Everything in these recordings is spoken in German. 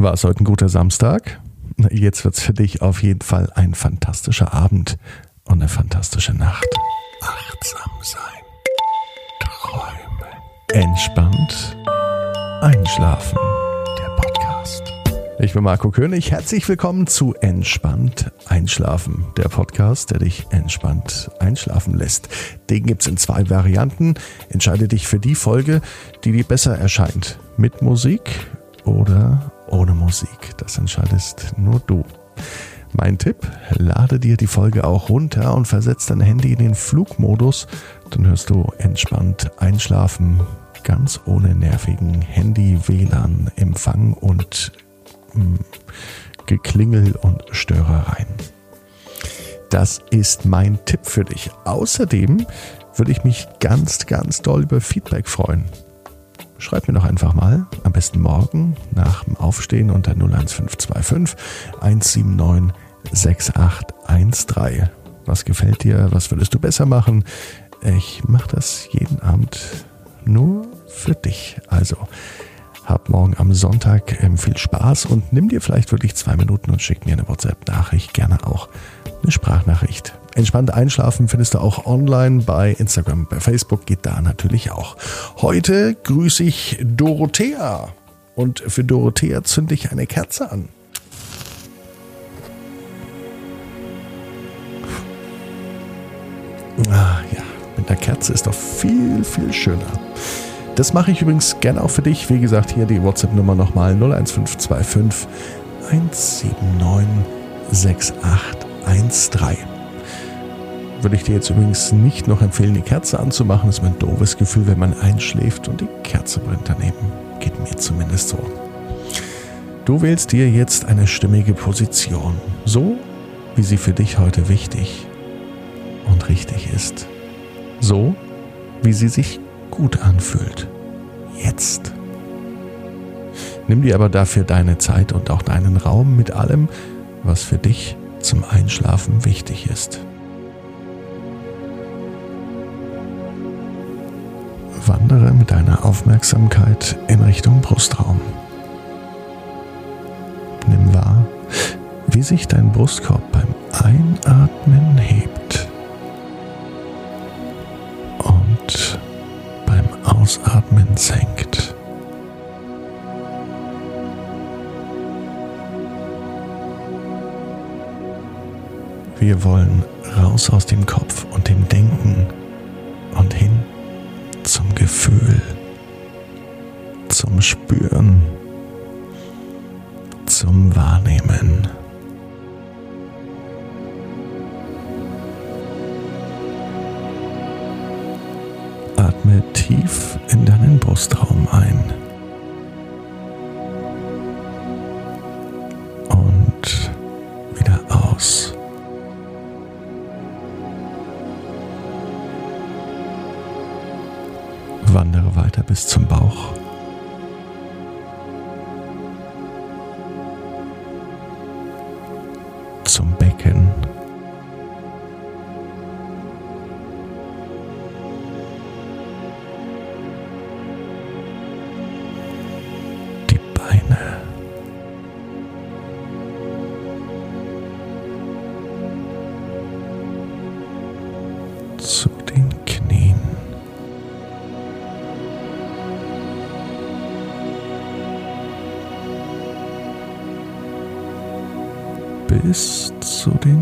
War es heute ein guter Samstag? Jetzt wird es für dich auf jeden Fall ein fantastischer Abend und eine fantastische Nacht. Achtsam sein. Träumen. Entspannt. Einschlafen. Der Podcast. Ich bin Marco König. Herzlich willkommen zu Entspannt Einschlafen. Der Podcast, der dich entspannt einschlafen lässt. Den gibt es in zwei Varianten. Entscheide dich für die Folge, die dir besser erscheint. Mit Musik oder ohne Musik. Das entscheidest nur du. Mein Tipp, lade dir die Folge auch runter und versetz dein Handy in den Flugmodus. Dann hörst du entspannt einschlafen, ganz ohne nervigen Handy, WLAN, Empfang und mh, hm, Geklingel und Störereien. Das ist mein Tipp für dich. Außerdem würde ich mich ganz, ganz doll über Feedback freuen. Schreib mir doch einfach mal, am besten morgen nach dem Aufstehen unter 01525 179 6813. Was gefällt dir? Was würdest du besser machen? Ich mache das jeden Abend nur für dich. Also hab morgen am Sonntag ähm, viel Spaß und nimm dir vielleicht wirklich zwei Minuten und schick mir eine WhatsApp-Nachricht, gerne auch eine Sprachnachricht. Entspannt einschlafen findest du auch online bei Instagram, bei Facebook geht da natürlich auch. Heute grüße ich Dorothea und für Dorothea zünde ich eine Kerze an. Ah ja, mit der Kerze ist doch viel, viel schöner. Das mache ich übrigens gerne auch für dich. Wie gesagt, hier die WhatsApp-Nummer nochmal 01525 179 6813 würde ich dir jetzt übrigens nicht noch empfehlen, die Kerze anzumachen. Das ist ein doofes Gefühl, wenn man einschläft und die Kerze brennt daneben. Geht mir zumindest so. Du wählst dir jetzt eine stimmige Position, so wie sie für dich heute wichtig und richtig ist. So wie sie sich gut anfühlt. Jetzt. Nimm dir aber dafür deine Zeit und auch deinen Raum mit allem, was für dich zum Einschlafen wichtig ist. Wandere mit deiner Aufmerksamkeit in Richtung Brustraum. Nimm wahr, wie sich dein Brustkorb beim Einatmen hebt und beim Ausatmen senkt. Wir wollen raus aus dem Kopf und dem Denken und hin zum Gefühl, zum Spüren, zum Wahrnehmen. Atme tief in deinen Brustraum ein. Bis zu den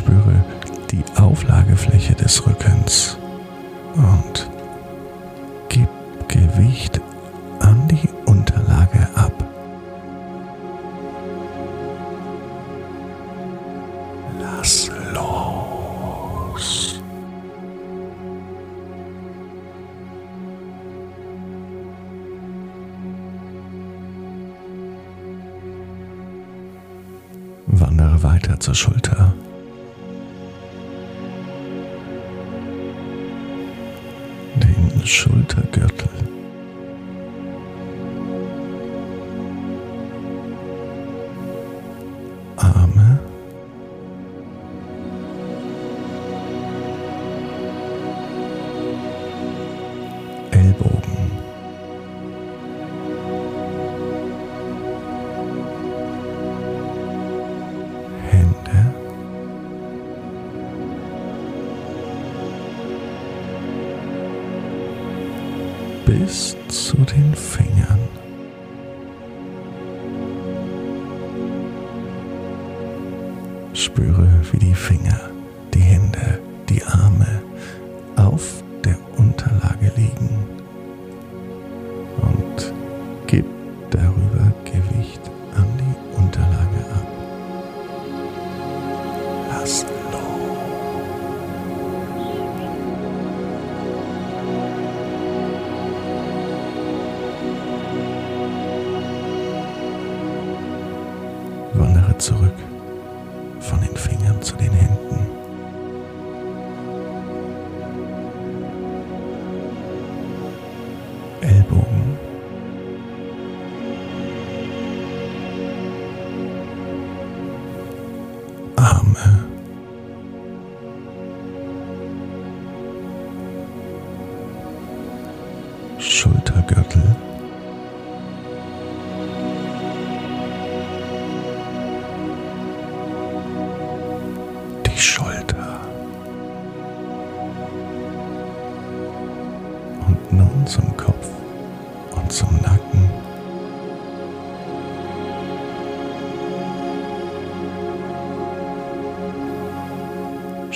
Spüre die Auflagefläche des Rückens. Und Den Schultergürtel. Spüre, wie die Finger, die Hände, die Arme auf elbow.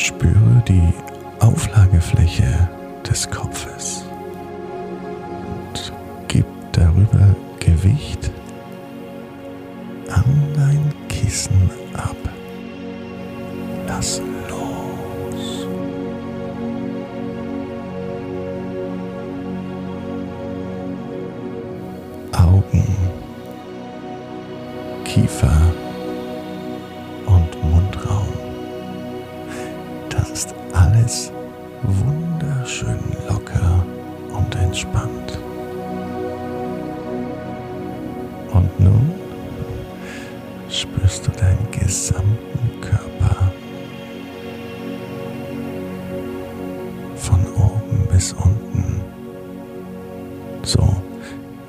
Spüre die Auflagefläche des Kopfes und gib darüber Gewicht an dein Kissen ab. Lass los. Wunderschön locker und entspannt. Und nun spürst du deinen gesamten Körper von oben bis unten, so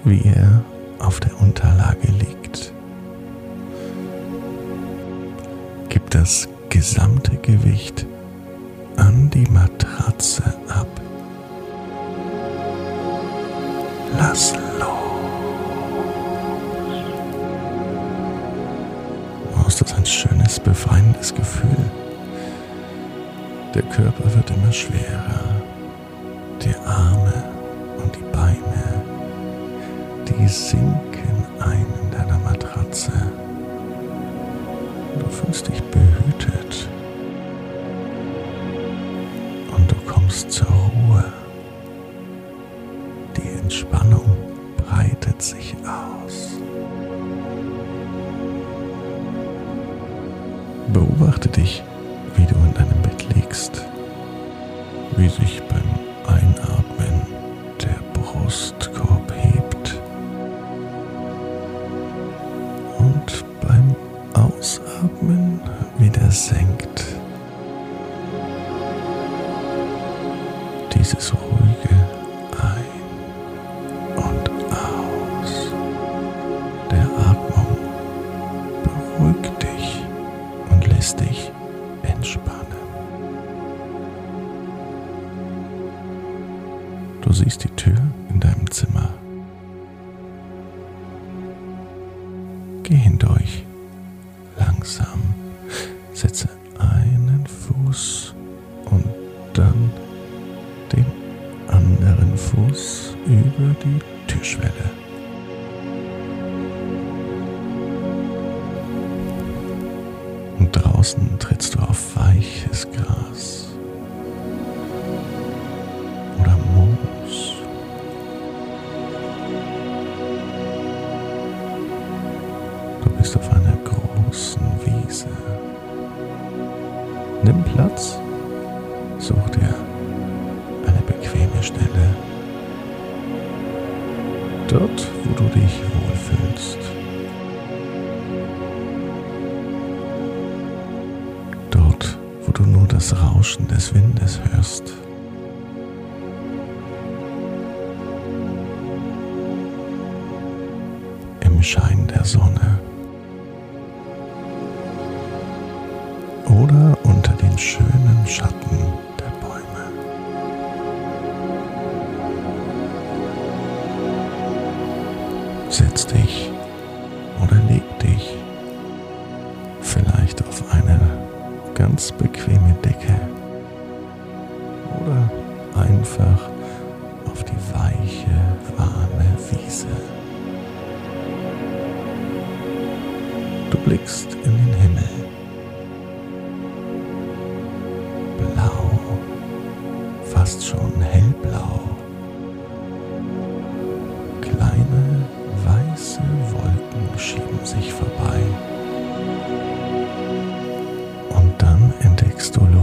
wie er auf der Unterlage liegt. Gib das gesamte Gewicht an die Matratze ab. Lass los. Oh, ist das ein schönes, befreiendes Gefühl. Der Körper wird immer schwerer. Die Arme und die Beine, die sinken ein in deiner Matratze. Du fühlst dich behütet. Kommst zur Ruhe. Die Entspannung breitet sich aus. Beobachte dich, wie du in deinem Bett liegst, wie sich Geh hindurch, langsam, setze einen Fuß und dann den anderen Fuß über die Türschwelle. Nimm Platz, such dir eine bequeme Stelle. Dort, wo du dich wohlfühlst. Dort, wo du nur das Rauschen des Windes hörst. Im Schein der Sonne. Setz dich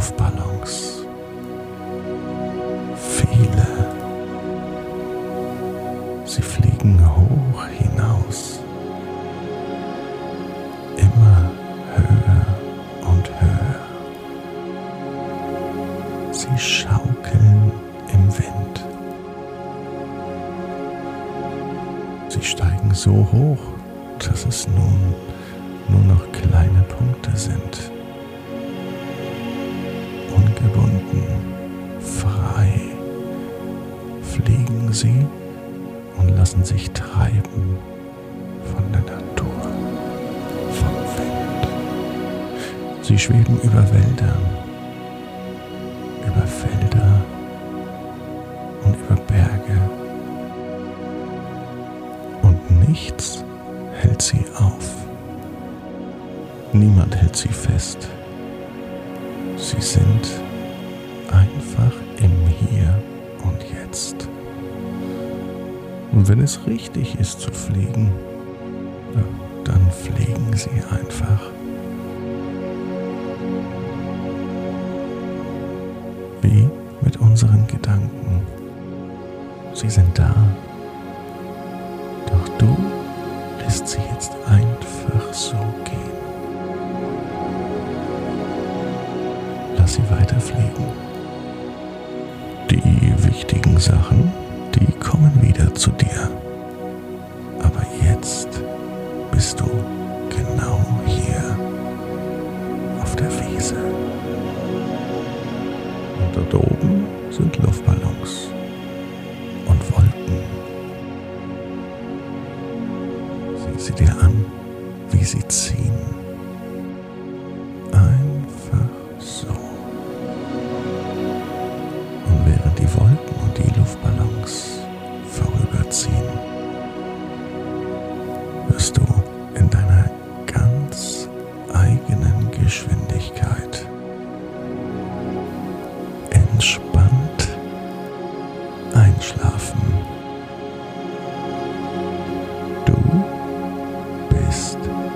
Luftballons. Viele. Sie fliegen hoch hinaus. Immer höher und höher. Sie schaukeln im Wind. Sie steigen so hoch, dass es nun nur noch kleine Punkte sind. Fliegen sie und lassen sich treiben von der Natur, vom Wind. Sie schweben über Wälder, über Felder und über Berge. Und nichts hält sie auf. Niemand hält sie fest. Sie sind einfach im Hier und Jetzt. Und wenn es richtig ist zu fliegen, dann fliegen sie einfach. Wie mit unseren Gedanken. Sie sind da. Doch du lässt sie jetzt einfach so gehen. Lass sie weiterfliegen. Wichtigen Sachen, die kommen wieder zu dir. Aber jetzt bist du genau hier auf der Wiese. Und dort oben sind Luftballons und Wolken. Sieh sie dir an, wie sie best.